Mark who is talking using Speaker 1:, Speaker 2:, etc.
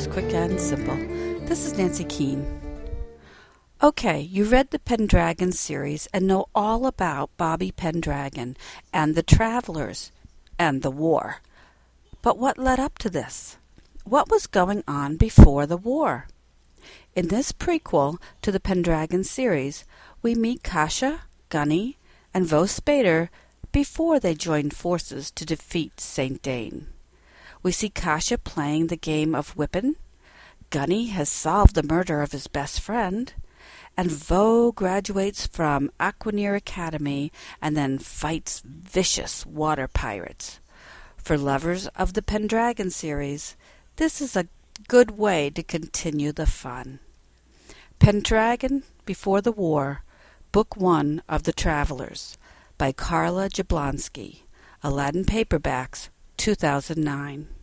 Speaker 1: books, quick and simple. This is Nancy Keene. Okay, you read the Pendragon series and know all about Bobby Pendragon and the Travelers and the war. But what led up to this? What was going on before the war? In this prequel to the Pendragon series, we meet Kasha, Gunny, and Vo Spader before they joined forces to defeat Saint Dane. We see Kasha playing the game of whippin'. Gunny has solved the murder of his best friend. And Vo graduates from Aquaneer Academy and then fights vicious water pirates. For lovers of the Pendragon series, this is a good way to continue the fun. Pendragon Before the War, Book One of the Travelers by Carla Jablonski, Aladdin Paperbacks, 2009.